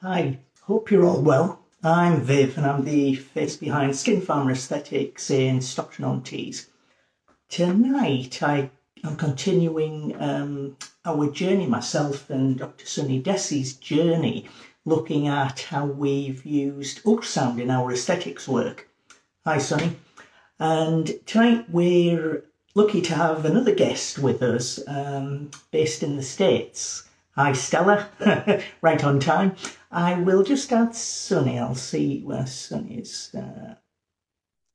Hi, hope you're all well. I'm Viv and I'm the face behind Skin Farmer Aesthetics in Stockton-on-Tees. Tonight I am continuing um, our journey, myself and Dr. Sunny Desi's journey, looking at how we've used ultrasound in our aesthetics work. Hi Sunny. And tonight we're lucky to have another guest with us um, based in the States. Hi, Stella. right on time. I will just add Sunny. I'll see where Sunny is. Uh...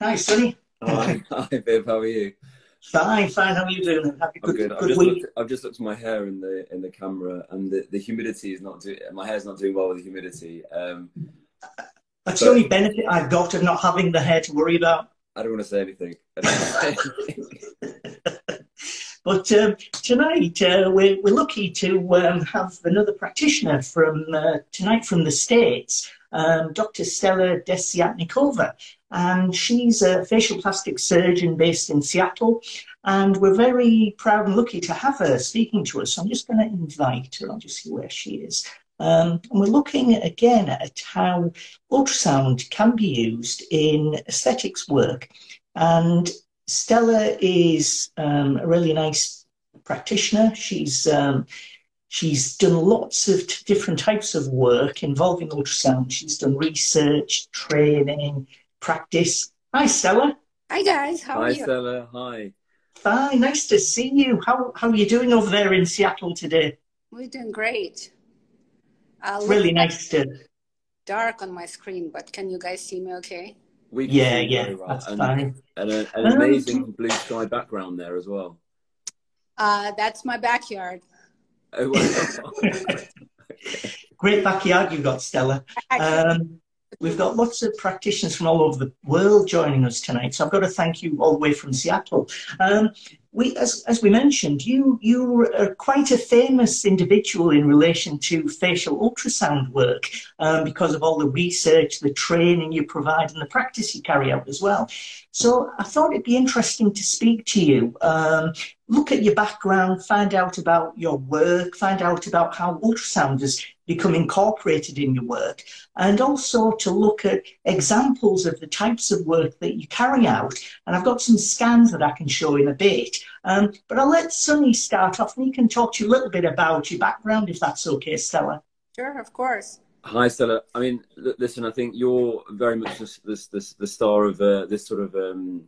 Hi, Sunny. Hi, hi, Viv. How are you? Fine, fine. How are you doing? Have good, good. I've, just looked, I've just looked at my hair in the in the camera, and the, the humidity is not doing. My hair's not doing well with the humidity. Um, That's but, the only benefit I've got of not having the hair to worry about. I don't want to say anything. Say anything. But um, tonight uh, we're, we're lucky to um, have another practitioner from uh, tonight from the States, um, Dr. Stella Desyatnikova. And she's a facial plastic surgeon based in Seattle. And we're very proud and lucky to have her speaking to us. So I'm just going to invite her. I'll just see where she is. Um, and we're looking again at how ultrasound can be used in aesthetics work. And Stella is um, a really nice practitioner. She's um, she's done lots of t- different types of work involving ultrasound. She's done research, training, practice. Hi, Stella. Hi, guys. How Hi, are you? Hi, Stella. Hi. Hi. Nice to see you. How how are you doing over there in Seattle today? We're doing great. Uh, really nice to. Dark on my screen, but can you guys see me okay? We yeah, yeah, well. that's and, fine. And a, an amazing um, blue sky background there as well. Uh, that's my backyard. Oh, well. Great backyard you've got, Stella. Um, we've got lots of practitioners from all over the world joining us tonight, so I've got to thank you all the way from Seattle. Um, we, as, as we mentioned, you you are quite a famous individual in relation to facial ultrasound work um, because of all the research, the training you provide, and the practice you carry out as well. So I thought it'd be interesting to speak to you, um, look at your background, find out about your work, find out about how ultrasound has become incorporated in your work, and also to look at examples of the types of work that you carry out. And I've got some scans that I can show in a bit. Um, but I'll let Sunny start off and he can talk to you a little bit about your background, if that's okay, Stella. Sure, of course. Hi, Stella. I mean, listen, I think you're very much this, this, this the star of uh, this sort of. Um,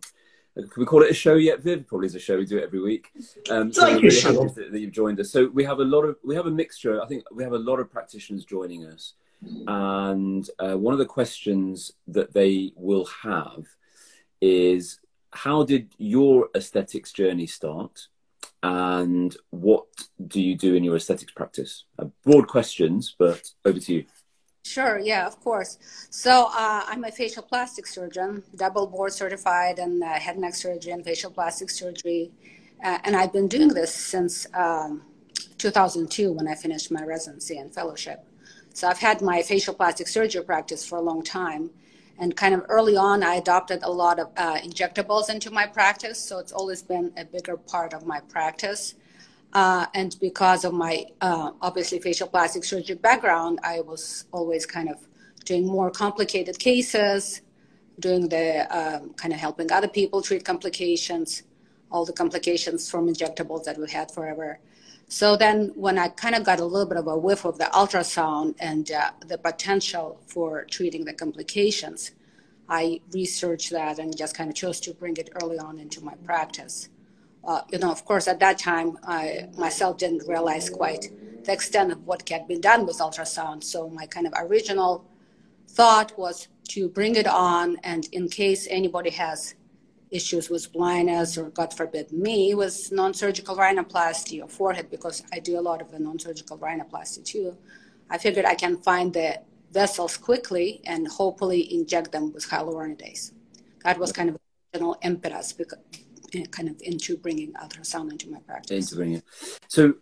can we call it a show yet, Viv? Probably is a show. We do it every week. Um, so like really show. That, that, you've joined us. So we have a lot of we have a mixture. I think we have a lot of practitioners joining us, and uh, one of the questions that they will have is how did your aesthetics journey start? And what do you do in your aesthetics practice? Uh, broad questions, but over to you. Sure, yeah, of course. So uh, I'm a facial plastic surgeon, double board certified in uh, head and neck surgery and facial plastic surgery. Uh, and I've been doing this since um, 2002 when I finished my residency and fellowship. So I've had my facial plastic surgery practice for a long time. And kind of early on, I adopted a lot of uh, injectables into my practice. So it's always been a bigger part of my practice. Uh, and because of my uh, obviously facial plastic surgery background, I was always kind of doing more complicated cases, doing the um, kind of helping other people treat complications, all the complications from injectables that we had forever. So then, when I kind of got a little bit of a whiff of the ultrasound and uh, the potential for treating the complications, I researched that and just kind of chose to bring it early on into my practice. Uh, you know, of course, at that time, I myself didn't realize quite the extent of what can be done with ultrasound. So my kind of original thought was to bring it on, and in case anybody has issues with blindness or God forbid me with non-surgical rhinoplasty or forehead because I do a lot of the non-surgical rhinoplasty too. I figured I can find the vessels quickly and hopefully inject them with hyaluronidase. That was kind of the general impetus because, kind of into bringing ultrasound into my practice. Into bringing it. So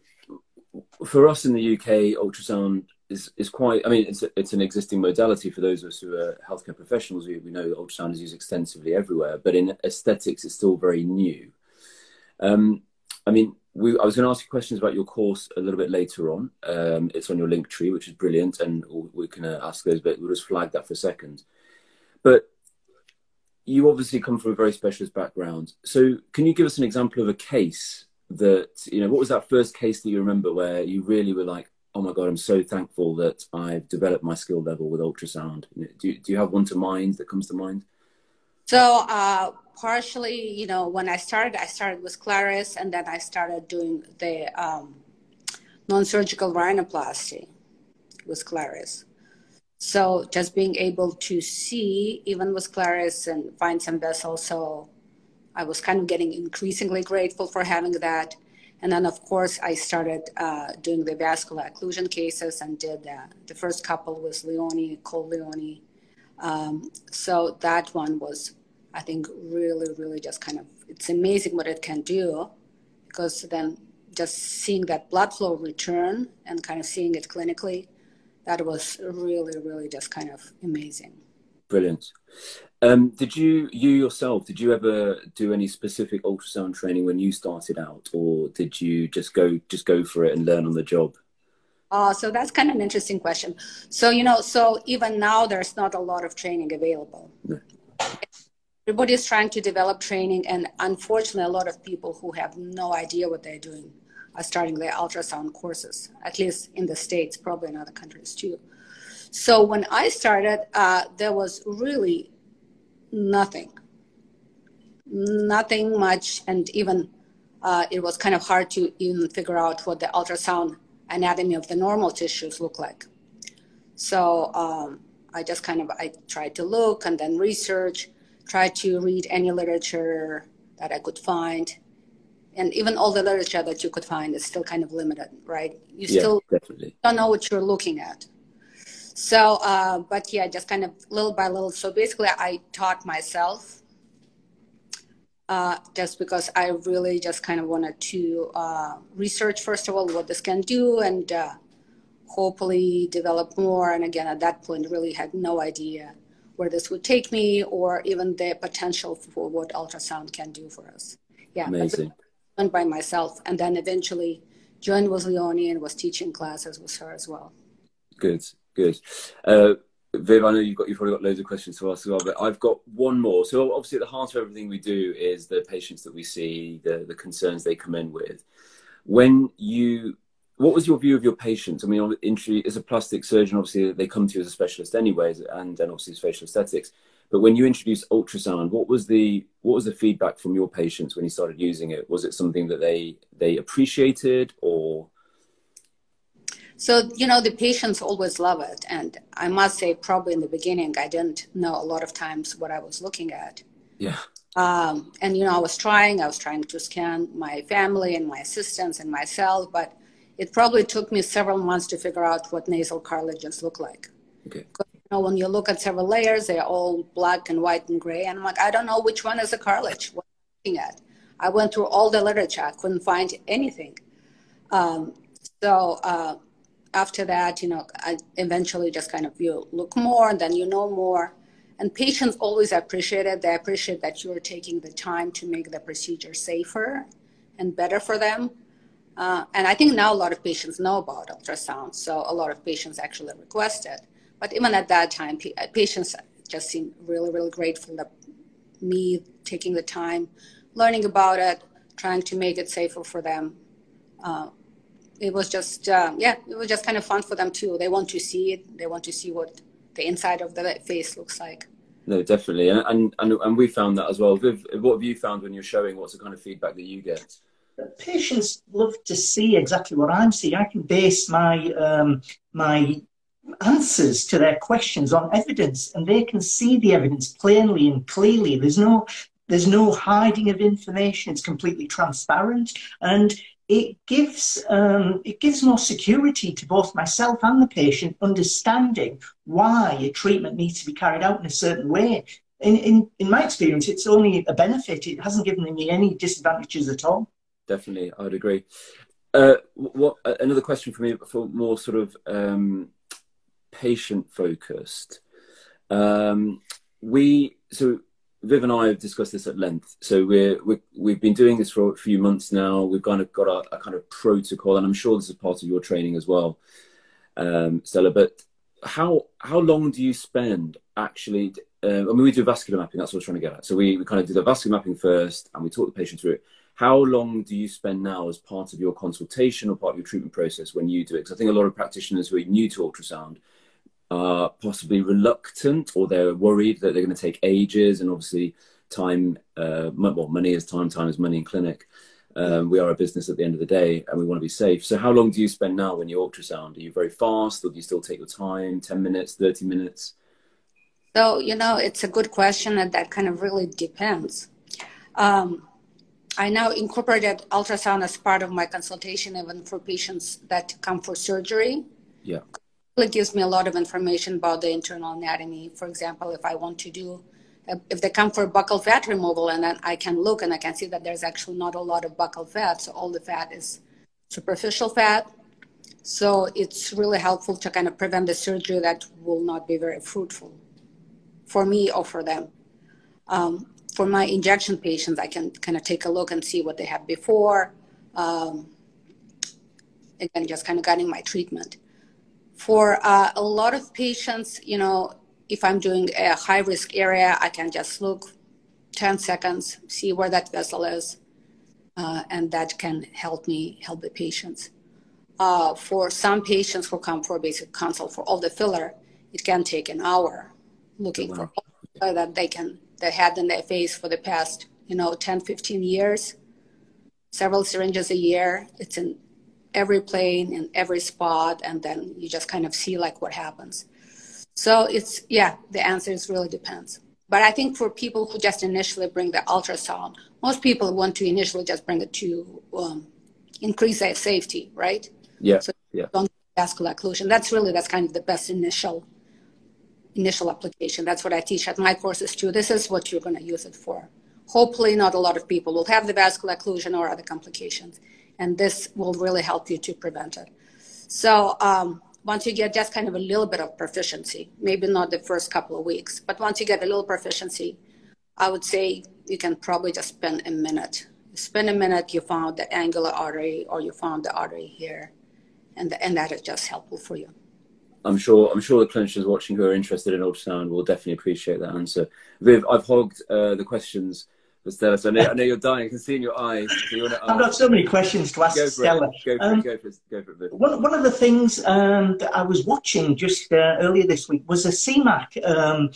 for us in the UK, ultrasound is, is quite, I mean, it's, a, it's an existing modality for those of us who are healthcare professionals. We, we know ultrasound is used extensively everywhere, but in aesthetics, it's still very new. Um, I mean, we, I was going to ask you questions about your course a little bit later on. Um, it's on your link tree, which is brilliant, and we can uh, ask those, but we'll just flag that for a second. But you obviously come from a very specialist background. So, can you give us an example of a case that, you know, what was that first case that you remember where you really were like, oh my God, I'm so thankful that I've developed my skill level with ultrasound? Do you, do you have one to mind that comes to mind? So, uh, partially, you know, when I started, I started with Clarius and then I started doing the um, non surgical rhinoplasty with Clarius. So just being able to see, even with Clarius, and find some vessels. So I was kind of getting increasingly grateful for having that. And then, of course, I started uh, doing the vascular occlusion cases and did uh, the first couple with Leonie, Cole Leonie. Um, so that one was, I think, really, really just kind of, it's amazing what it can do because then just seeing that blood flow return and kind of seeing it clinically that was really, really just kind of amazing. Brilliant. Um, did you, you yourself, did you ever do any specific ultrasound training when you started out, or did you just go just go for it and learn on the job? Uh, so that's kind of an interesting question. So you know, so even now there's not a lot of training available. No. Everybody's trying to develop training, and unfortunately, a lot of people who have no idea what they're doing are starting their ultrasound courses, at least in the States, probably in other countries too. So when I started, uh, there was really nothing, nothing much, and even uh, it was kind of hard to even figure out what the ultrasound anatomy of the normal tissues look like. So um, I just kind of I tried to look and then research, tried to read any literature that I could find, and even all the literature that you could find is still kind of limited, right? You yeah, still definitely. don't know what you're looking at. So, uh, but yeah, just kind of little by little. So basically, I taught myself uh, just because I really just kind of wanted to uh, research, first of all, what this can do and uh, hopefully develop more. And again, at that point, really had no idea where this would take me or even the potential for what ultrasound can do for us. Yeah. Amazing by myself, and then eventually joined with Leonie and was teaching classes with her as well. Good, good. Uh, Viv, I know you've got you've probably got loads of questions to ask as well, but I've got one more. So obviously, at the heart of everything we do is the patients that we see, the the concerns they come in with. When you, what was your view of your patients? I mean, as a plastic surgeon, obviously they come to you as a specialist anyways, and then obviously it's facial aesthetics. But when you introduced ultrasound, what was the what was the feedback from your patients when you started using it? Was it something that they they appreciated or? So you know the patients always love it, and I must say, probably in the beginning, I didn't know a lot of times what I was looking at. Yeah. Um, and you know, I was trying. I was trying to scan my family and my assistants and myself, but it probably took me several months to figure out what nasal cartilages look like. Okay know, when you look at several layers, they're all black and white and gray. And I'm like, I don't know which one is the cartilage. What am looking at? I went through all the literature. I couldn't find anything. Um, so uh, after that, you know, I eventually just kind of you look more and then you know more. And patients always appreciate it. They appreciate that you're taking the time to make the procedure safer and better for them. Uh, and I think now a lot of patients know about ultrasound. So a lot of patients actually request it. But even at that time, uh, patients just seemed really, really grateful that me taking the time, learning about it, trying to make it safer for them. Uh, it was just, uh, yeah, it was just kind of fun for them too. They want to see it. They want to see what the inside of the face looks like. No, definitely, and and and, and we found that as well. Viv, what have you found when you're showing? What's the kind of feedback that you get? Patients love to see exactly what I'm seeing. I can base my um, my answers to their questions on evidence and they can see the evidence plainly and clearly. There's no there's no hiding of information. It's completely transparent and it gives um, it gives more security to both myself and the patient understanding why a treatment needs to be carried out in a certain way. In, in, in my experience it's only a benefit. It hasn't given me any disadvantages at all. Definitely i would agree. Uh, what another question for me for more sort of um, patient focused. Um, we so Viv and I have discussed this at length. So we're, we have been doing this for a few months now. We've kind of got a, a, kind of protocol, and I'm sure this is part of your training as well, um, Stella. But how how long do you spend actually? Uh, I mean, we do vascular mapping. That's what I was trying to get at. So we, we kind of do the vascular mapping first, and we talk the patient through it. How long do you spend now as part of your consultation or part of your treatment process when you do it? Because I think a lot of practitioners who are new to ultrasound are possibly reluctant or they're worried that they're going to take ages and obviously time uh, well money is time time is money in clinic. Um, we are a business at the end of the day and we want to be safe. So how long do you spend now when you ultrasound? Are you very fast or do you still take your time? 10 minutes 30 minutes? So you know it's a good question and that kind of really depends. Um, i now incorporated ultrasound as part of my consultation even for patients that come for surgery. Yeah it gives me a lot of information about the internal anatomy. For example, if I want to do, if they come for buccal fat removal and then I can look and I can see that there's actually not a lot of buccal fat. So all the fat is superficial fat. So it's really helpful to kind of prevent the surgery that will not be very fruitful for me or for them. Um, for my injection patients, I can kind of take a look and see what they had before. Um, again, just kind of guiding my treatment. For uh, a lot of patients, you know, if I'm doing a high risk area, I can just look 10 seconds, see where that vessel is, uh, and that can help me help the patients. Uh, for some patients who come for a basic consult for all the filler, it can take an hour looking wow. for that they can they had in their face for the past you know 10 15 years several syringes a year it's an every plane in every spot and then you just kind of see like what happens. So it's yeah the answer is really depends. But i think for people who just initially bring the ultrasound most people want to initially just bring it to um, increase their safety right? Yeah so yeah. don't vascular occlusion. That's really that's kind of the best initial initial application. That's what i teach at my courses too. This is what you're going to use it for. Hopefully not a lot of people will have the vascular occlusion or other complications and this will really help you to prevent it. So um, once you get just kind of a little bit of proficiency, maybe not the first couple of weeks, but once you get a little proficiency, I would say you can probably just spend a minute. spend a minute, you found the angular artery or you found the artery here, and, the, and that is just helpful for you. I'm sure. I'm sure the clinicians watching who are interested in ultrasound will definitely appreciate that answer. Viv, I've hogged uh, the questions Stella. So I know, I know, you're dying. I can see in your eyes. So you I've got so many questions to ask go Stella. Go for, um, it, go for it. Go for it. One, one of the things um, that I was watching just uh, earlier this week was a CMAC um,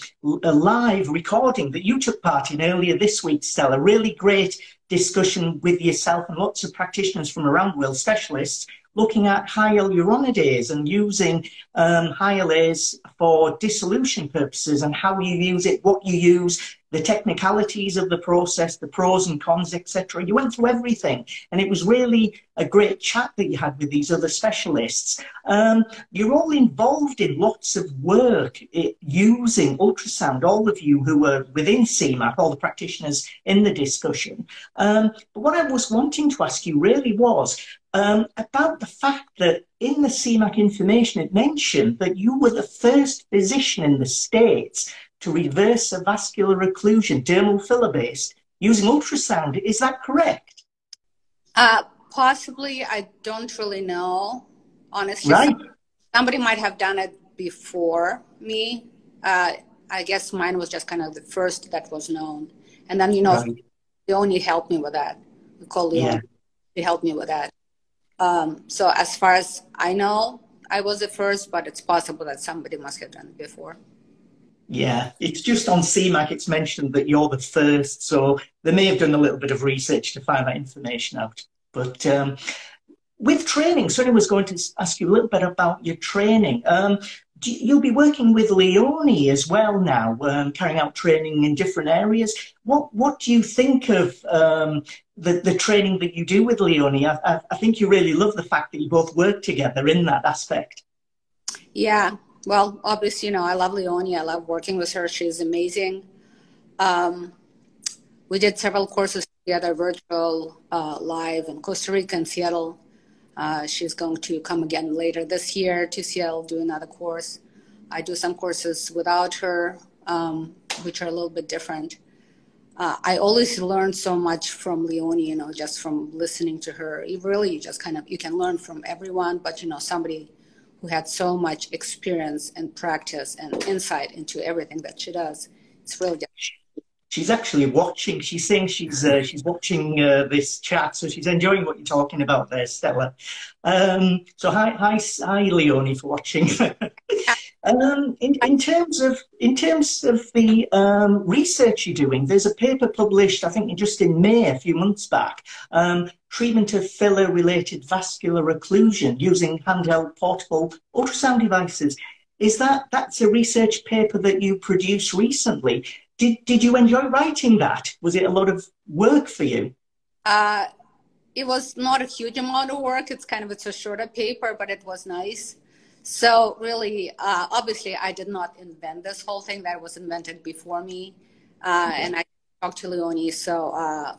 a live recording that you took part in earlier this week, Stella. Really great discussion with yourself and lots of practitioners from around the world, specialists, looking at hyaluronidase and using um, hyalase for dissolution purposes and how you use it, what you use, the technicalities of the process, the pros and cons, etc. You went through everything, and it was really a great chat that you had with these other specialists. Um, you're all involved in lots of work using ultrasound, all of you who were within CMAC, all the practitioners in the discussion. Um, but what I was wanting to ask you really was um, about the fact that in the CMAC information, it mentioned that you were the first physician in the States to reverse a vascular occlusion, dermal filler based, using ultrasound. Is that correct? Uh, possibly. I don't really know, honestly. Right. Somebody might have done it before me. Uh, I guess mine was just kind of the first that was known. And then, you know, right. Leonie helped me with that. We call Leonie. Yeah. He helped me with that. Um, so as far as I know, I was the first, but it's possible that somebody must have done it before. Yeah, it's just on CMAC, it's mentioned that you're the first, so they may have done a little bit of research to find that information out. But um, with training, so I was going to ask you a little bit about your training. Um, you'll be working with Leonie as well now, um, carrying out training in different areas. What what do you think of um, the the training that you do with Leonie? I, I, I, think you really love the fact that you both work together in that aspect. Yeah, well, obviously, you know, I love Leonie. I love working with her. She's amazing. Um, we did several courses together, virtual, uh, live in Costa Rica and Seattle. Uh, she's going to come again later this year to Seattle, do another course. I do some courses without her, um, which are a little bit different. uh, I always learn so much from Leonie, you know, just from listening to her. You really just kind of, you can learn from everyone, but, you know, somebody who had so much experience and practice and insight into everything that she does, it's really just she's actually watching. She's saying she's uh, she's watching uh, this chat, so she's enjoying what you're talking about there, Stella. Um, so hi, hi, hi, Leonie, for watching. um, in, in terms of in terms of the um, research you're doing, there's a paper published, I think, just in May a few months back. Um, treatment of filler-related vascular occlusion using handheld portable ultrasound devices. Is that that's a research paper that you produced recently? Did, did you enjoy writing that? Was it a lot of work for you? Uh, it was not a huge amount of work. It's kind of it's a shorter paper, but it was nice. So really, uh, obviously, I did not invent this whole thing. That was invented before me, uh, and I talked to Leonie. So uh,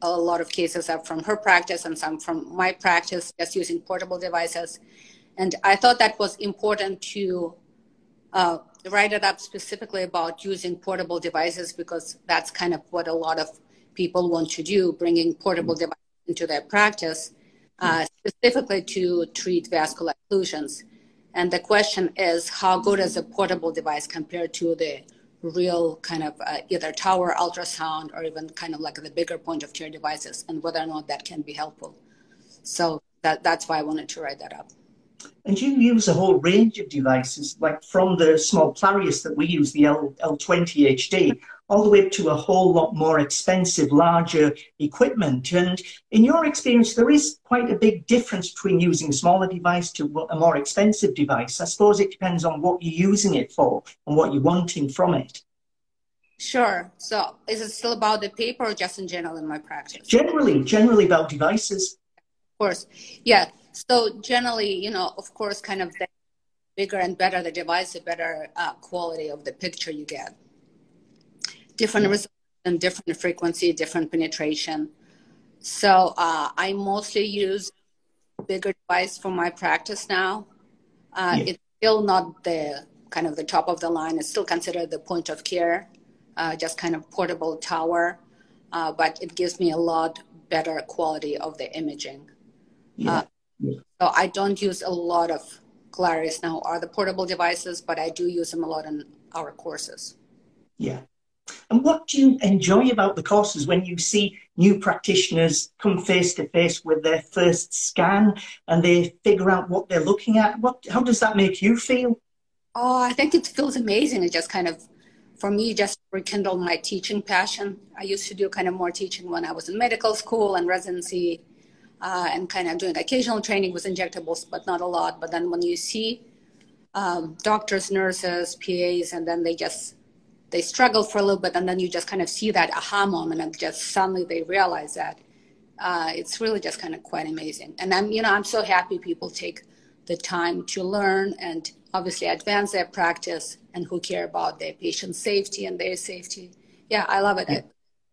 a lot of cases are from her practice, and some from my practice, just using portable devices. And I thought that was important to uh, write it up specifically about using portable devices because that's kind of what a lot of people want to do, bringing portable devices into their practice, uh, specifically to treat vascular occlusions. And the question is, how good is a portable device compared to the real kind of uh, either tower ultrasound or even kind of like the bigger point of care devices, and whether or not that can be helpful. So that, that's why I wanted to write that up. And you use a whole range of devices, like from the small Clarius that we use, the L, L20 HD, all the way up to a whole lot more expensive, larger equipment. And in your experience, there is quite a big difference between using a smaller device to a more expensive device. I suppose it depends on what you're using it for and what you're wanting from it. Sure. So is it still about the paper or just in general in my practice? Generally, generally about devices. Of course. Yeah. So generally, you know, of course, kind of the bigger and better the device, the better uh, quality of the picture you get. Different resolution, different frequency, different penetration. So uh, I mostly use bigger device for my practice now. Uh, yeah. It's still not the kind of the top of the line. It's still considered the point of care, uh, just kind of portable tower, uh, but it gives me a lot better quality of the imaging. Yeah. So I don't use a lot of Clarius now or the portable devices, but I do use them a lot in our courses. Yeah. And what do you enjoy about the courses when you see new practitioners come face to face with their first scan and they figure out what they're looking at? What, how does that make you feel? Oh, I think it feels amazing. It just kind of, for me, just rekindled my teaching passion. I used to do kind of more teaching when I was in medical school and residency uh, and kind of doing occasional training with injectables, but not a lot. But then when you see um, doctors, nurses, PAs, and then they just they struggle for a little bit, and then you just kind of see that aha moment, and just suddenly they realize that uh, it's really just kind of quite amazing. And I'm you know I'm so happy people take the time to learn and obviously advance their practice and who care about their patient safety and their safety. Yeah, I love it. Yeah.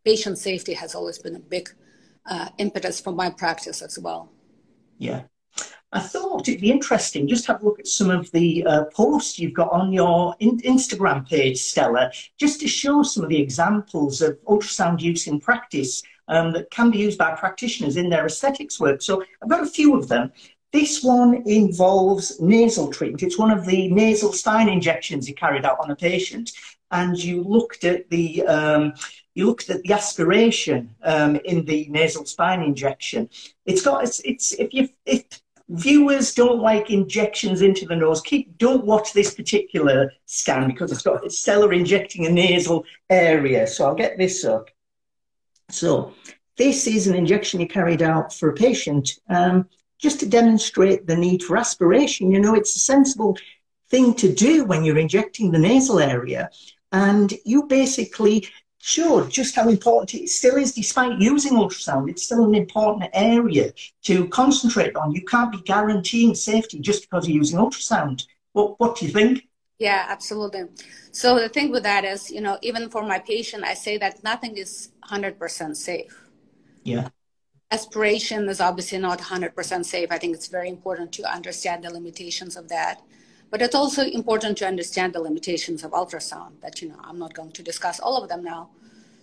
Patient safety has always been a big uh, impetus for my practice as well. Yeah. I thought it'd be interesting just have a look at some of the uh, posts you've got on your in- Instagram page, Stella, just to show some of the examples of ultrasound use in practice um, that can be used by practitioners in their aesthetics work. So I've got a few of them. This one involves nasal treatment. It's one of the nasal spine injections you carried out on a patient, and you looked at the um, you looked at the aspiration um, in the nasal spine injection. It's got it's, it's if you if viewers don't like injections into the nose, keep don't watch this particular scan because it's got it's Stella injecting a nasal area. So I'll get this up. So this is an injection you carried out for a patient um, just to demonstrate the need for aspiration. You know, it's a sensible thing to do when you're injecting the nasal area. And you basically Sure, just how important it still is, despite using ultrasound, it's still an important area to concentrate on. You can't be guaranteeing safety just because you're using ultrasound. What, what do you think? Yeah, absolutely. So the thing with that is, you know, even for my patient, I say that nothing is 100% safe. Yeah. Aspiration is obviously not 100% safe. I think it's very important to understand the limitations of that. But it's also important to understand the limitations of ultrasound that, you know, I'm not going to discuss all of them now.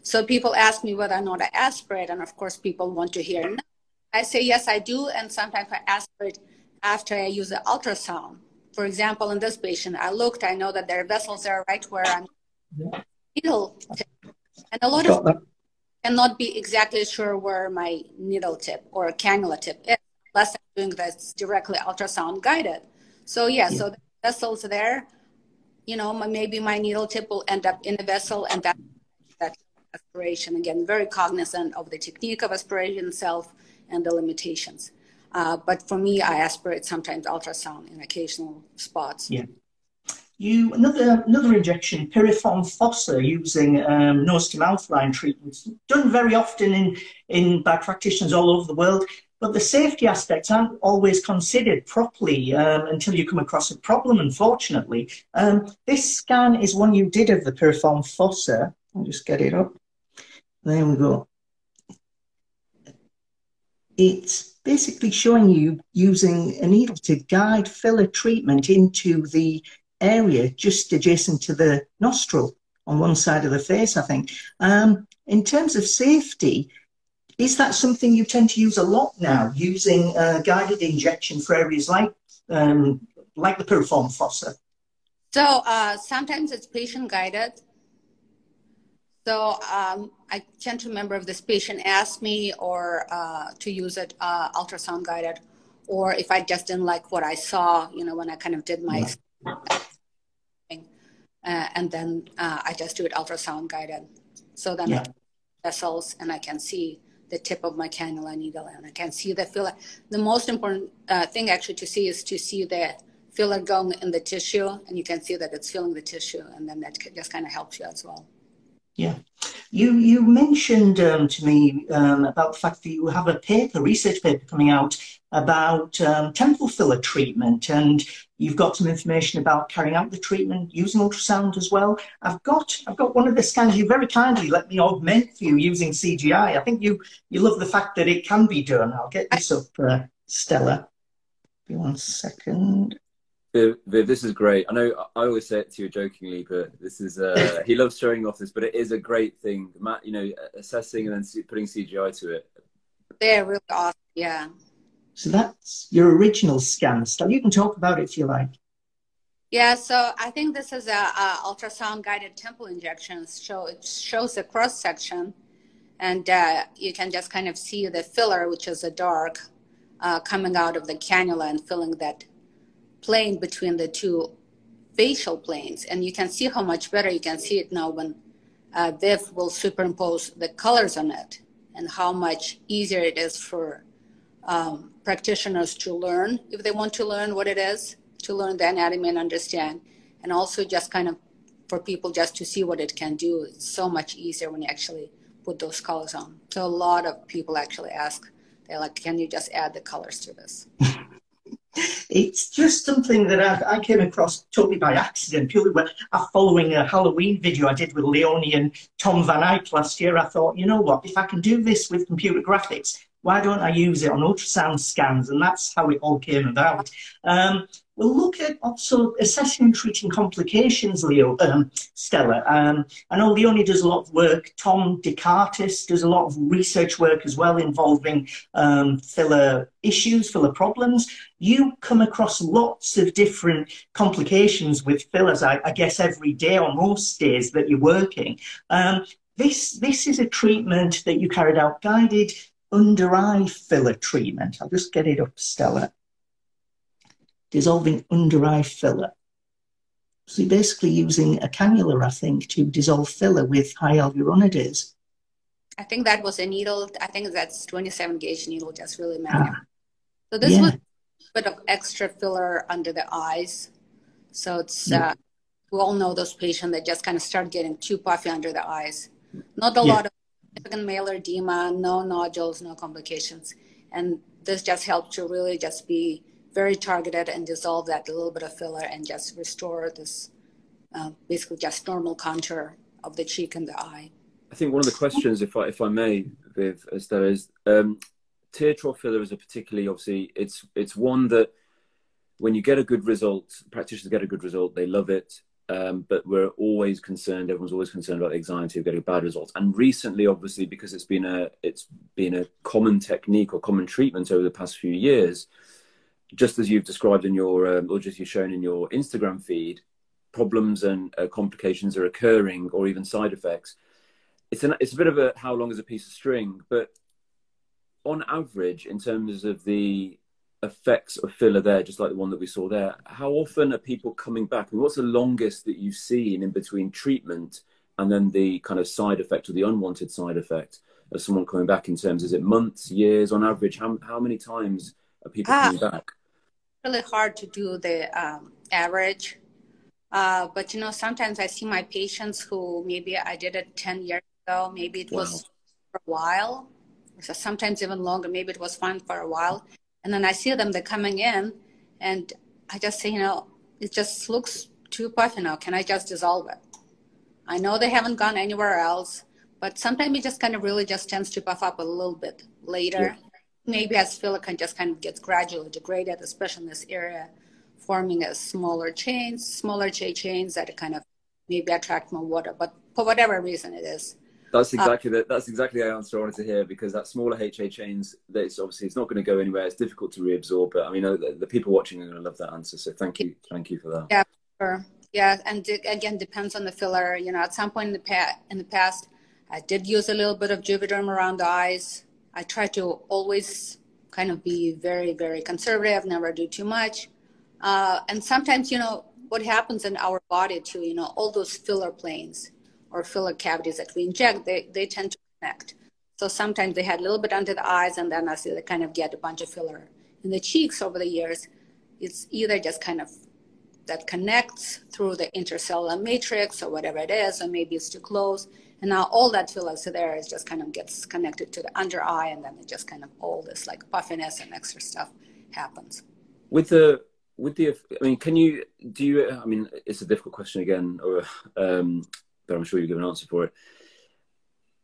So people ask me whether or not I aspirate, and of course, people want to hear no. I say yes, I do, and sometimes I aspirate after I use the ultrasound. For example, in this patient, I looked, I know that their vessels are right where I'm needle tip. And a lot of cannot be exactly sure where my needle tip or cannula tip is, unless I'm doing this directly ultrasound guided. So yeah, yeah. so vessels there, you know, maybe my needle tip will end up in the vessel and that, that aspiration. Again, very cognizant of the technique of aspiration itself and the limitations. Uh, but for me, I aspirate sometimes ultrasound in occasional spots. Yeah. You another another injection, piriform fossa, using um, nose to mouth line treatments, done very often in in by practitioners all over the world. But the safety aspects aren't always considered properly um, until you come across a problem, unfortunately. Um, this scan is one you did of the piriform fossa. I'll just get it up. There we go. It's basically showing you using a needle to guide filler treatment into the area just adjacent to the nostril on one side of the face, I think. Um, in terms of safety, is that something you tend to use a lot now, using uh, guided injection for areas like um, like the piriform fossa? So uh, sometimes it's patient guided. So um, I can't remember if this patient asked me or uh, to use it uh, ultrasound guided, or if I just didn't like what I saw, you know, when I kind of did my, yeah. uh, and then uh, I just do it ultrasound guided. So then yeah. vessels, and I can see the tip of my cannula needle and I can see the filler. The most important uh, thing actually to see is to see the filler going in the tissue and you can see that it's filling the tissue and then that just kind of helps you as well. Yeah. You you mentioned um, to me um, about the fact that you have a paper, research paper coming out about um, temple filler treatment, and you've got some information about carrying out the treatment using ultrasound as well. I've got I've got one of the scans you very kindly let me augment for you using CGI. I think you you love the fact that it can be done. I'll get this up, uh, Stella. Give me one second. Viv, Viv, this is great. I know I always say it to you jokingly, but this is uh, he loves showing off this, but it is a great thing. Matt, you know, assessing and then putting CGI to it. They're really awesome. Yeah. So that's your original scan stuff. You can talk about it if you like. Yeah, so I think this is a, a ultrasound guided temple injections. Show it shows a cross section, and uh, you can just kind of see the filler, which is a dark, uh, coming out of the cannula and filling that plane between the two facial planes. And you can see how much better you can see it now when uh, Viv will superimpose the colors on it and how much easier it is for um, practitioners to learn if they want to learn what it is, to learn the anatomy and understand. And also just kind of for people just to see what it can do. It's so much easier when you actually put those colors on. So a lot of people actually ask, they're like, can you just add the colors to this? it's just something that I, I, came across totally by accident, purely uh, following a Halloween video I did with Leonie and Tom Van Eyck last year. I thought, you know what, if I can do this with computer graphics, why don't I use it on ultrasound scans? And that's how it all came about. Um, We'll look at also assessing and treating complications, Leo, um, Stella. Um, I know Leonie does a lot of work. Tom Decates does a lot of research work as well involving um, filler issues, filler problems. You come across lots of different complications with fillers, I, I guess, every day or most days that you're working. Um, this, this is a treatment that you carried out, guided under eye filler treatment. I'll just get it up, Stella dissolving under eye filler. So you're basically using a cannula, I think, to dissolve filler with hyaluronidase. I think that was a needle. I think that's 27 gauge needle, just really matter. Ah, so this yeah. was a bit of extra filler under the eyes. So it's, yeah. uh, we all know those patients that just kind of start getting too puffy under the eyes. Not a yeah. lot of significant malar edema, no nodules, no complications. And this just helped to really just be very targeted and dissolve that a little bit of filler and just restore this uh, basically just normal contour of the cheek and the eye. I think one of the questions, if I if I may, Viv, Esther, is um, tear trough filler is a particularly obviously it's it's one that when you get a good result, practitioners get a good result, they love it. um, but we're always concerned. Everyone's always concerned about the anxiety of getting bad results. And recently, obviously, because it's been a it's been a common technique or common treatment over the past few years, just as you've described in your um, or just you've shown in your Instagram feed, problems and uh, complications are occurring, or even side effects. It's an it's a bit of a how long is a piece of string, but on average, in terms of the effects of filler there, just like the one that we saw there, how often are people coming back? And what's the longest that you've seen in between treatment and then the kind of side effect or the unwanted side effect of someone coming back in terms, is it months, years on average? How, how many times are people ah, coming back? Really hard to do the um, average. Uh, but you know, sometimes I see my patients who maybe I did it 10 years ago, maybe it wow. was for a while, so sometimes even longer, maybe it was fine for a while and then I see them, they're coming in, and I just say, you know, it just looks too puffy now. Can I just dissolve it? I know they haven't gone anywhere else, but sometimes it just kind of really just tends to puff up a little bit later. Yeah. Maybe as filler can just kind of gets gradually degraded, especially in this area, forming a smaller chains, smaller J chains that kind of maybe attract more water. But for whatever reason it is, that's uh, exactly the, that's exactly the answer I wanted to hear because that smaller HA chains, it's obviously it's not going to go anywhere. It's difficult to reabsorb, but I mean, the, the people watching are going to love that answer. So thank you, thank you for that. Yeah, sure. Yeah, and it, again, depends on the filler. You know, at some point in the past, in the past, I did use a little bit of Juvederm around the eyes. I try to always kind of be very, very conservative, never do too much. Uh, and sometimes, you know, what happens in our body too, you know, all those filler planes or filler cavities that we inject, they, they tend to connect. So sometimes they had a little bit under the eyes, and then as they kind of get a bunch of filler in the cheeks over the years, it's either just kind of that connects through the intercellular matrix or whatever it is, or maybe it's too close. And now all that filler is there is just kind of gets connected to the under eye, and then it just kind of all this like puffiness and extra stuff happens. With the with the, I mean, can you do you? I mean, it's a difficult question again, or um, but I'm sure you give an answer for it.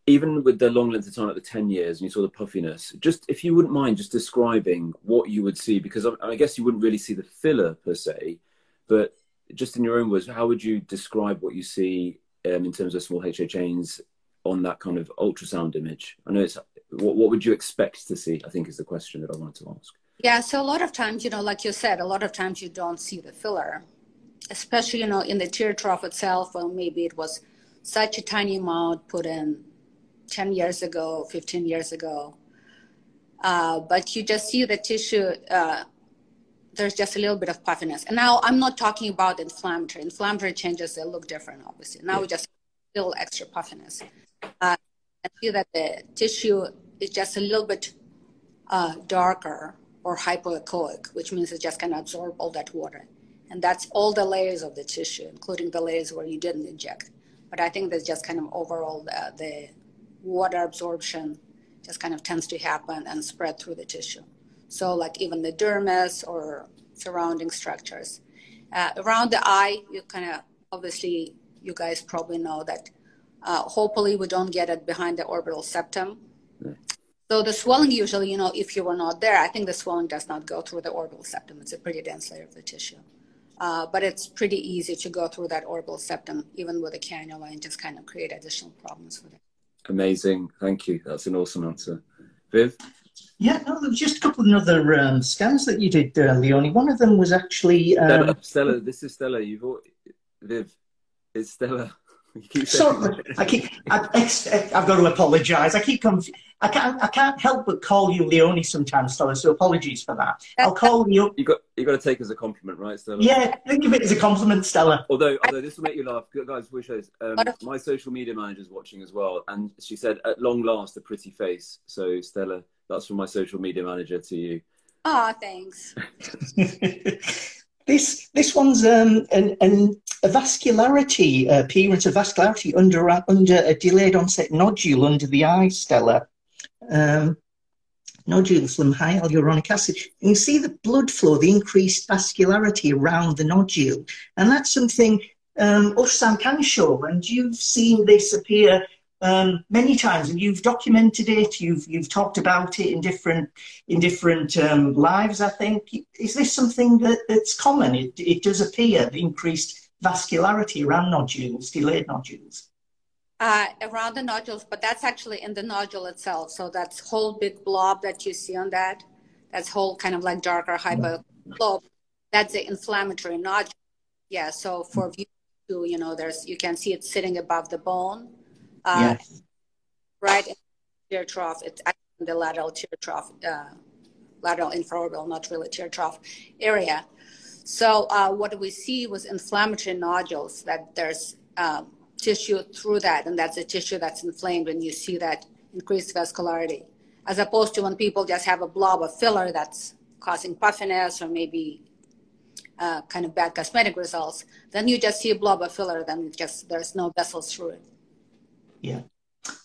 Even with the long length of time, like the 10 years, and you saw the puffiness, just if you wouldn't mind just describing what you would see, because I, I guess you wouldn't really see the filler per se, but just in your own words, how would you describe what you see um, in terms of small HA chains on that kind of ultrasound image? I know it's what, what would you expect to see? I think is the question that I wanted to ask. Yeah, so a lot of times, you know, like you said, a lot of times you don't see the filler, especially, you know, in the tear trough itself, or maybe it was such a tiny amount put in 10 years ago, 15 years ago. Uh, but you just see the tissue, uh, there's just a little bit of puffiness. And now I'm not talking about inflammatory. Inflammatory changes, they look different, obviously. Now we just feel extra puffiness. Uh, I see that the tissue is just a little bit uh, darker or hypoechoic, which means it just can absorb all that water. And that's all the layers of the tissue, including the layers where you didn't inject. But I think there's just kind of overall the, uh, the water absorption just kind of tends to happen and spread through the tissue. So like even the dermis or surrounding structures. Uh, around the eye, you kind of obviously you guys probably know that uh, hopefully we don't get it behind the orbital septum. So the swelling usually, you know, if you were not there, I think the swelling does not go through the orbital septum. It's a pretty dense layer of the tissue. Uh, but it's pretty easy to go through that orbital septum, even with a cannula, and just kind of create additional problems with it. Amazing. Thank you. That's an awesome answer. Viv? Yeah, no, there was just a couple of other um, scans that you did, uh, Leonie. One of them was actually. Um... Stella, Stella, this is Stella. You've Viv, it's Stella. So I keep. I, have got to apologise. I keep conf- I can't. I can't help but call you Leonie sometimes, Stella. So apologies for that. I'll call you. You got. You got to take as a compliment, right, Stella? Yeah, think of it as a compliment, Stella. Although, although this will make you laugh, guys. Shows. Um, my social media manager's watching as well, and she said, "At long last, a pretty face." So, Stella, that's from my social media manager to you. Oh, thanks. This this one's um, an, an, a vascularity uh, appearance of vascularity under under a delayed onset nodule under the eye, Stella. Um, nodule from high hyaluronic acid. And you see the blood flow, the increased vascularity around the nodule, and that's something um, ultrasound can show. And you've seen this appear um, many times, and you've documented it. You've you've talked about it in different in different um, lives. I think is this something that, that's common? It, it does appear the increased vascularity around nodules, delayed nodules? Uh, around the nodules, but that's actually in the nodule itself. So that's whole big blob that you see on that. That's whole kind of like darker hyper blob. That's the inflammatory nodule. Yeah. So for view two, you know, there's you can see it sitting above the bone. Uh, yes. Right in the tear trough. It's actually the lateral tear trough, uh, lateral infraorbital, not really tear trough area. So uh, what we see was inflammatory nodules that there's um, tissue through that, and that's a tissue that's inflamed and you see that increased vascularity, as opposed to when people just have a blob of filler that's causing puffiness or maybe uh, kind of bad cosmetic results. Then you just see a blob of filler, then just there's no vessels through it. Yeah.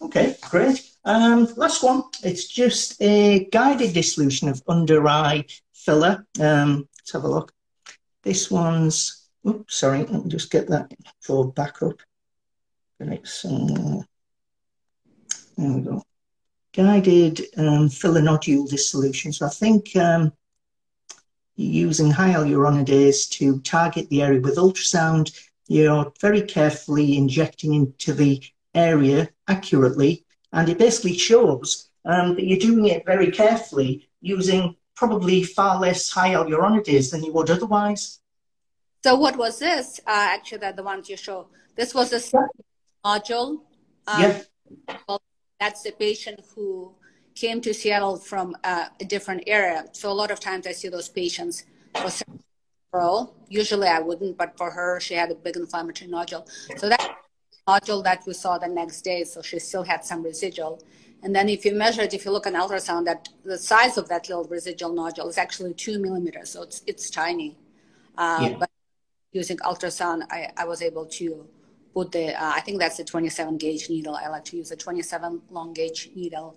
Okay, great. Um, last one. It's just a guided dissolution of under eye filler. Um, let's have a look. This one's. Oops, sorry. Let me just get that for back up. Next, uh, there we go. Guided um, filler nodule dissolution. So I think um, using high hyaluronidase to target the area with ultrasound, you're very carefully injecting into the area accurately, and it basically shows um, that you're doing it very carefully using probably far less high hyaluronidase than you would otherwise. So what was this? Uh, actually, that the ones you show. This was a nodule. Um, yeah. Well, that's the patient who came to Seattle from uh, a different area. So a lot of times I see those patients for several. Usually I wouldn't, but for her, she had a big inflammatory nodule. So that nodule that we saw the next day, so she still had some residual. And then if you measure it, if you look on ultrasound, that the size of that little residual nodule is actually two millimeters, so it's it's tiny. Uh, yeah. But using ultrasound, I, I was able to put the, uh, I think that's a 27 gauge needle. I like to use a 27 long gauge needle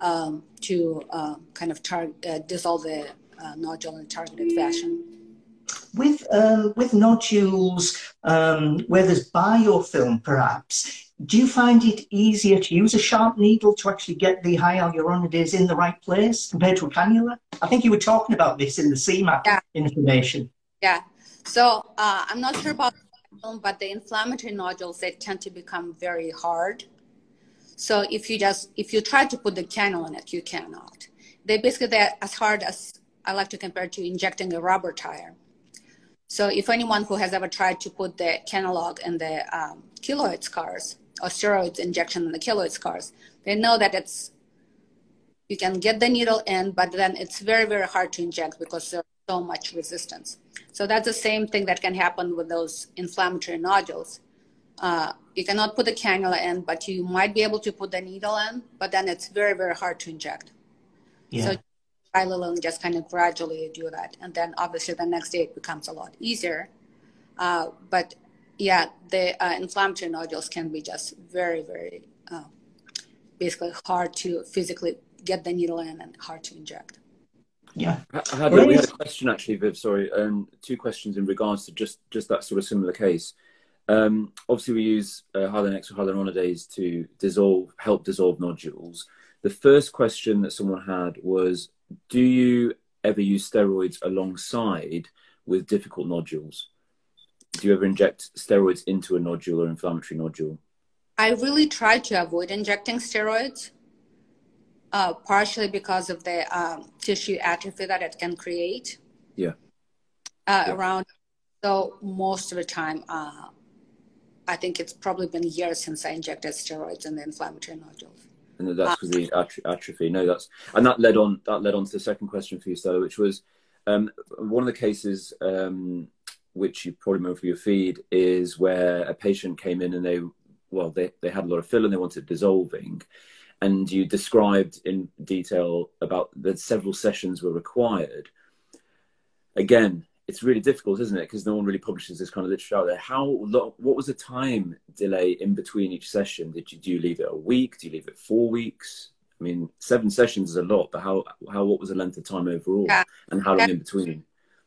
um, to uh, kind of tar- uh, dissolve the uh, nodule in a targeted fashion. With, um, with nodules um, where there's biofilm, perhaps, do you find it easier to use a sharp needle to actually get the high hyaluronidase in the right place compared to a cannula? I think you were talking about this in the CMAC yeah. information. Yeah. So uh, I'm not sure about but the inflammatory nodules they tend to become very hard. So if you just if you try to put the cannula in it, you cannot. They basically they're as hard as I like to compare to injecting a rubber tire. So if anyone who has ever tried to put the Kenalog in the um, keloid scars or steroid injection in the keloid scars, they know that it's you can get the needle in, but then it's very very hard to inject because there's so much resistance. So that's the same thing that can happen with those inflammatory nodules. Uh, you cannot put the cannula in, but you might be able to put the needle in, but then it's very, very hard to inject. Yeah. So try little and just kind of gradually do that. And then obviously the next day it becomes a lot easier. Uh, but yeah, the uh, inflammatory nodules can be just very, very uh, basically hard to physically get the needle in and hard to inject. Yeah. I had, we had a question actually, Viv. Sorry, um, two questions in regards to just just that sort of similar case. Um, obviously, we use uh, Hylenex or hyaluronidase to dissolve, help dissolve nodules. The first question that someone had was, do you ever use steroids alongside with difficult nodules? Do you ever inject steroids into a nodule or inflammatory nodule? I really try to avoid injecting steroids uh, partially because of the um, tissue atrophy that it can create. Yeah. Uh, yeah. Around, so most of the time, uh, I think it's probably been years since I injected steroids in the inflammatory nodules. And that's because the atrophy. No, that's and that led on that led on to the second question for you, Stella, which was um, one of the cases um, which you probably remember for your feed is where a patient came in and they well they, they had a lot of fill and they wanted dissolving and you described in detail about that several sessions were required. Again, it's really difficult, isn't it? Because no one really publishes this kind of literature out there. How long, what was the time delay in between each session? Did you do you leave it a week? Do you leave it four weeks? I mean, seven sessions is a lot, but how how what was the length of time overall, yeah. and how long in between?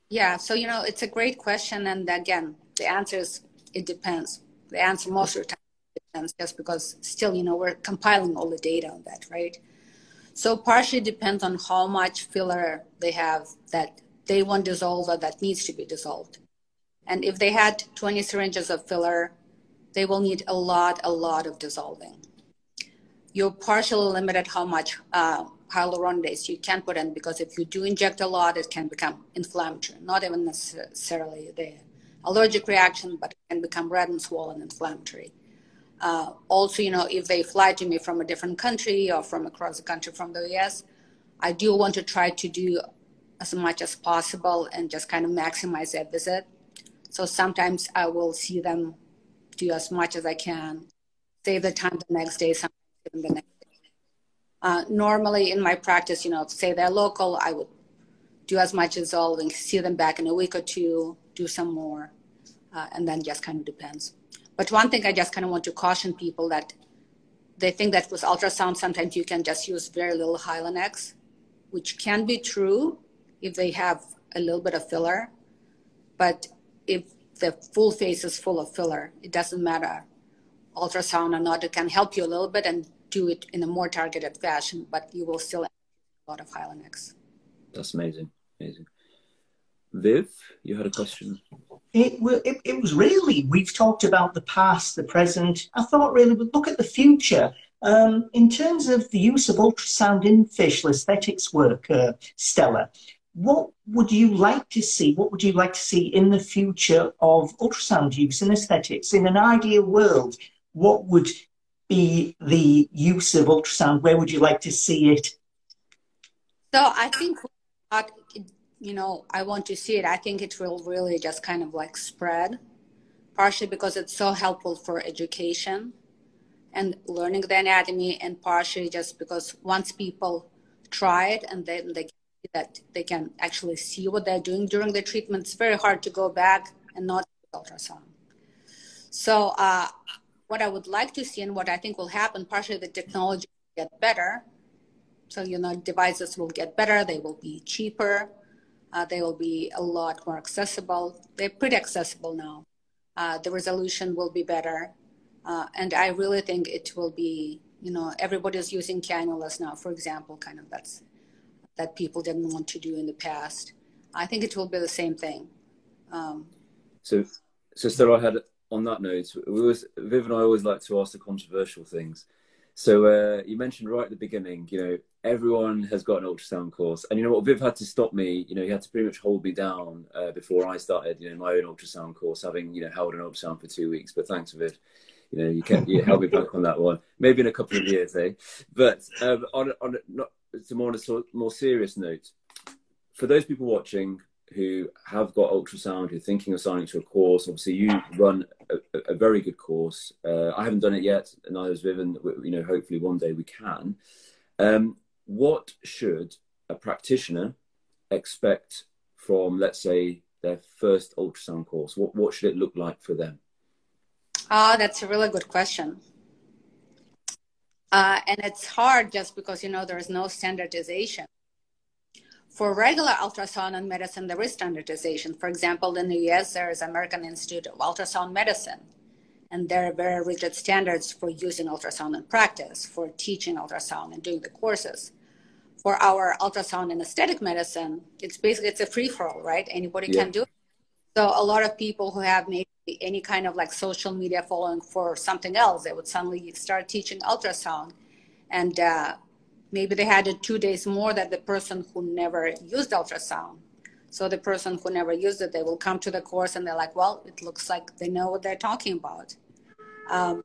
Yeah, so you know, it's a great question, and again, the answer is it depends. The answer most of the time depends, just because still, you know, we're compiling all the data on that, right? So partially depends on how much filler they have that they want dissolved or that needs to be dissolved. And if they had 20 syringes of filler, they will need a lot, a lot of dissolving. You're partially limited how much uh, hyaluronidase you can put in because if you do inject a lot, it can become inflammatory. Not even necessarily the allergic reaction, but it can become red and swollen inflammatory. Uh, also, you know, if they fly to me from a different country or from across the country from the US, I do want to try to do as much as possible and just kind of maximize their visit. So sometimes I will see them do as much as I can, save the time the next day, sometimes the next day. Uh, normally in my practice, you know, say they're local, I would do as much as all and see them back in a week or two, do some more, uh, and then just kind of depends. But one thing I just kind of want to caution people that they think that with ultrasound, sometimes you can just use very little Hylenex, which can be true if they have a little bit of filler. But if the full face is full of filler, it doesn't matter ultrasound or not. It can help you a little bit and do it in a more targeted fashion, but you will still have a lot of Hylenex. That's amazing. Amazing. Viv, you had a question. It, it, it was really, we've talked about the past, the present. I thought really, but look at the future. Um, in terms of the use of ultrasound in facial aesthetics work, uh, Stella, what would you like to see? What would you like to see in the future of ultrasound use in aesthetics? In an ideal world, what would be the use of ultrasound? Where would you like to see it? So I think, uh, you know, I want to see it. I think it will really just kind of like spread, partially because it's so helpful for education and learning the anatomy, and partially just because once people try it and then they that they can actually see what they're doing during the treatment. It's very hard to go back and not ultrasound. So uh, what I would like to see and what I think will happen, partially the technology will get better. So, you know, devices will get better. They will be cheaper. Uh, they will be a lot more accessible. They're pretty accessible now. Uh, the resolution will be better. Uh, and I really think it will be, you know, everybody's using cannulas now, for example, kind of that's that people didn't want to do in the past. I think it will be the same thing. Um, so, so Stella, I had on that note, we always, Viv and I always like to ask the controversial things. So uh, you mentioned right at the beginning, you know, everyone has got an ultrasound course, and you know what, Viv had to stop me. You know, he had to pretty much hold me down uh, before I started, you know, my own ultrasound course, having you know held an ultrasound for two weeks. But thanks, Viv. You know, you kept you held me back on that one. Maybe in a couple of years, eh? But um, on on not to more on a more serious note, for those people watching who have got ultrasound, who are thinking of signing to a course, obviously you run a, a very good course. Uh, I haven't done it yet, and neither has Vivian. You know, hopefully one day we can. Um, what should a practitioner expect from, let's say, their first ultrasound course? What what should it look like for them? Ah, that's a really good question. Uh, and it's hard just because, you know, there is no standardization. For regular ultrasound and medicine, there is standardization. For example, in the US, there is American Institute of Ultrasound Medicine, and there are very rigid standards for using ultrasound in practice, for teaching ultrasound and doing the courses. For our ultrasound and aesthetic medicine, it's basically it's a free for all, right? Anybody yeah. can do it. So a lot of people who have maybe any kind of like social media following for something else. They would suddenly start teaching ultrasound, and uh, maybe they had it two days more than the person who never used ultrasound. So the person who never used it, they will come to the course and they're like, well, it looks like they know what they're talking about. Um,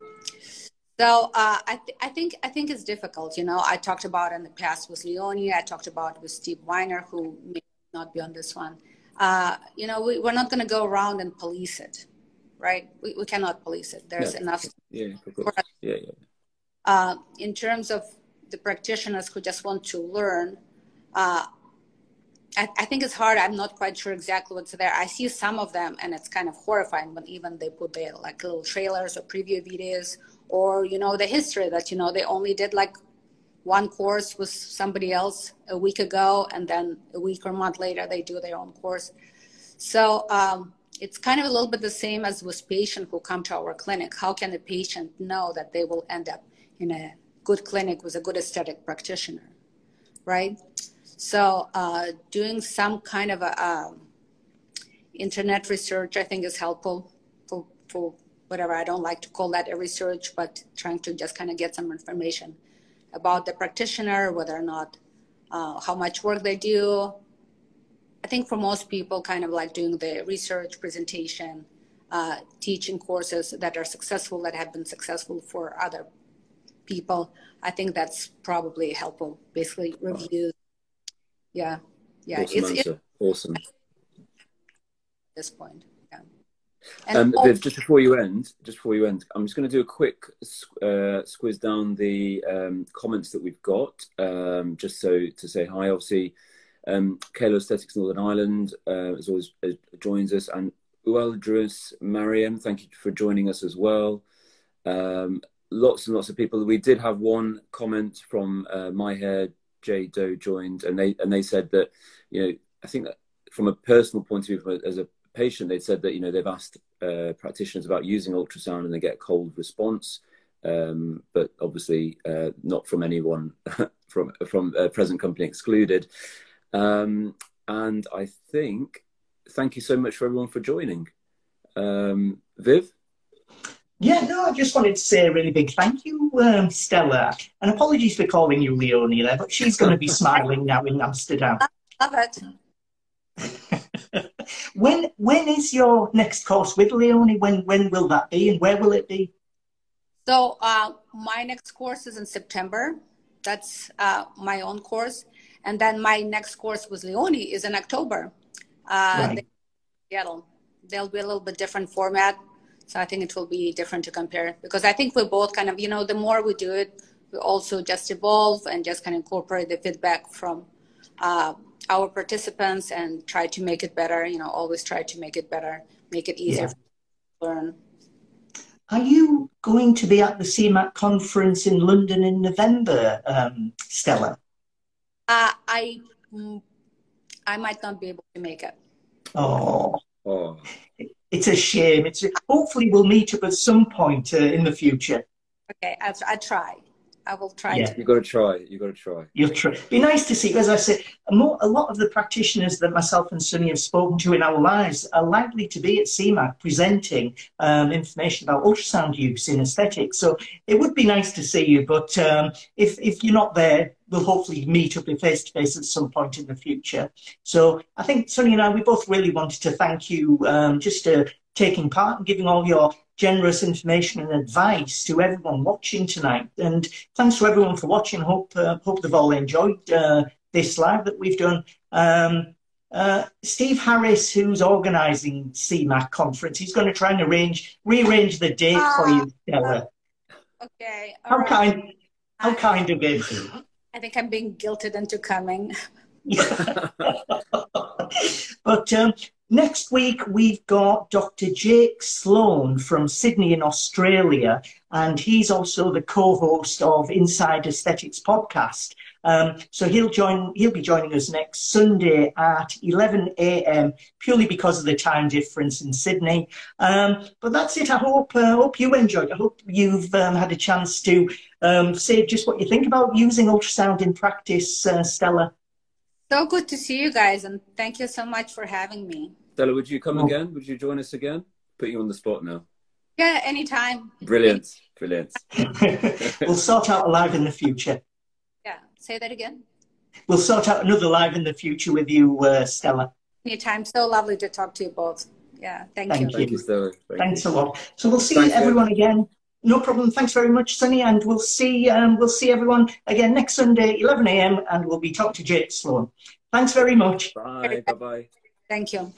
so uh, I, th- I think I think it's difficult. You know, I talked about in the past with Leonie. I talked about with Steve Weiner, who may not be on this one. Uh, you know, we, we're not going to go around and police it right? We, we cannot police it. There's yeah. enough. Yeah, yeah, yeah. Uh, in terms of the practitioners who just want to learn, uh, I, I, think it's hard. I'm not quite sure exactly what's there. I see some of them, and it's kind of horrifying when even they put their like little trailers or preview videos, or you know the history that you know they only did like one course with somebody else a week ago, and then a week or month later they do their own course. So um, it's kind of a little bit the same as with patients who come to our clinic. How can a patient know that they will end up in a good clinic with a good aesthetic practitioner, right? So uh, doing some kind of a, um, internet research, I think, is helpful for, for whatever. I don't like to call that a research, but trying to just kind of get some information about the practitioner, whether or not, uh, how much work they do. I think for most people, kind of like doing the research presentation, uh, teaching courses that are successful, that have been successful for other people. I think that's probably helpful. Basically, reviews. Yeah, yeah. Awesome it's. It's, awesome. At this point. Um, Viv, just before you end, just before you end, I'm just going to do a quick uh, squiz down the um, comments that we've got, um, just so to say hi. Obviously, um, Kayla Aesthetics Northern Ireland, uh, as always, uh, joins us, and Ualdris Mariam, thank you for joining us as well. Um, lots and lots of people. We did have one comment from uh, My Hair J Doe joined, and they and they said that you know I think that from a personal point of view, as a patient, they said that you know they've asked uh, practitioners about using ultrasound and they get cold response, um, but obviously uh, not from anyone from from a present company excluded. Um, and I think thank you so much for everyone for joining. Um, Viv. Yeah, no, I just wanted to say a really big thank you, um, Stella, and apologies for calling you Leonie there, but she's going to be smiling now in Amsterdam. Love it. When when is your next course with Leonie? When when will that be, and where will it be? So uh, my next course is in September. That's uh, my own course, and then my next course with Leonie is in October. Uh, right. Seattle. There'll be a little bit different format, so I think it will be different to compare because I think we both kind of you know the more we do it, we also just evolve and just kind of incorporate the feedback from uh, our participants and try to make it better. You know, always try to make it better, make it easier yeah. to learn. Are you going to be at the CMAC conference in London in November, um, Stella? Uh, I mm, I might not be able to make it. Oh, oh. it's a shame. It's a, hopefully we'll meet up at some point uh, in the future. Okay, I, I try. I will try yeah. to. You've got to try. You've got to try. You'll try. Be nice to see. As I said, a, more, a lot of the practitioners that myself and Sunny have spoken to in our lives are likely to be at CMAC presenting um, information about ultrasound use in aesthetics. So it would be nice to see you. But um, if if you're not there, we'll hopefully meet up in face to face at some point in the future. So I think Sunny and I, we both really wanted to thank you um, just uh, taking part and giving all your generous information and advice to everyone watching tonight. And thanks to everyone for watching. Hope uh, hope they've all enjoyed uh, this live that we've done. Um, uh, Steve Harris, who's organising CMAC conference, he's going to try and arrange rearrange the date for you, Stella. Okay. How right. kind? How kind of him. I think I'm being guilted into coming. but um, Next week, we've got Dr. Jake Sloane from Sydney in Australia, and he's also the co-host of Inside Aesthetics podcast. Um, so he'll join. He'll be joining us next Sunday at 11 a.m. purely because of the time difference in Sydney. Um, but that's it. I hope uh, hope you enjoyed. I hope you've um, had a chance to um, say just what you think about using ultrasound in practice, uh, Stella. So good to see you guys, and thank you so much for having me. Stella, would you come oh. again? Would you join us again? Put you on the spot now. Yeah, anytime. Brilliant, brilliant. we'll sort out a live in the future. Yeah, say that again. We'll sort out another live in the future with you, uh, Stella. Anytime. So lovely to talk to you both. Yeah, thank, thank you. you. Thank you, Stella. Thank Thanks you. a lot. So we'll see Thanks, everyone again. No problem. Thanks very much, Sunny, and we'll see um, we'll see everyone again next Sunday, 11 a.m. and we'll be talking to Jake Sloane. Thanks very much. Bye. Bye. Bye. Thank you.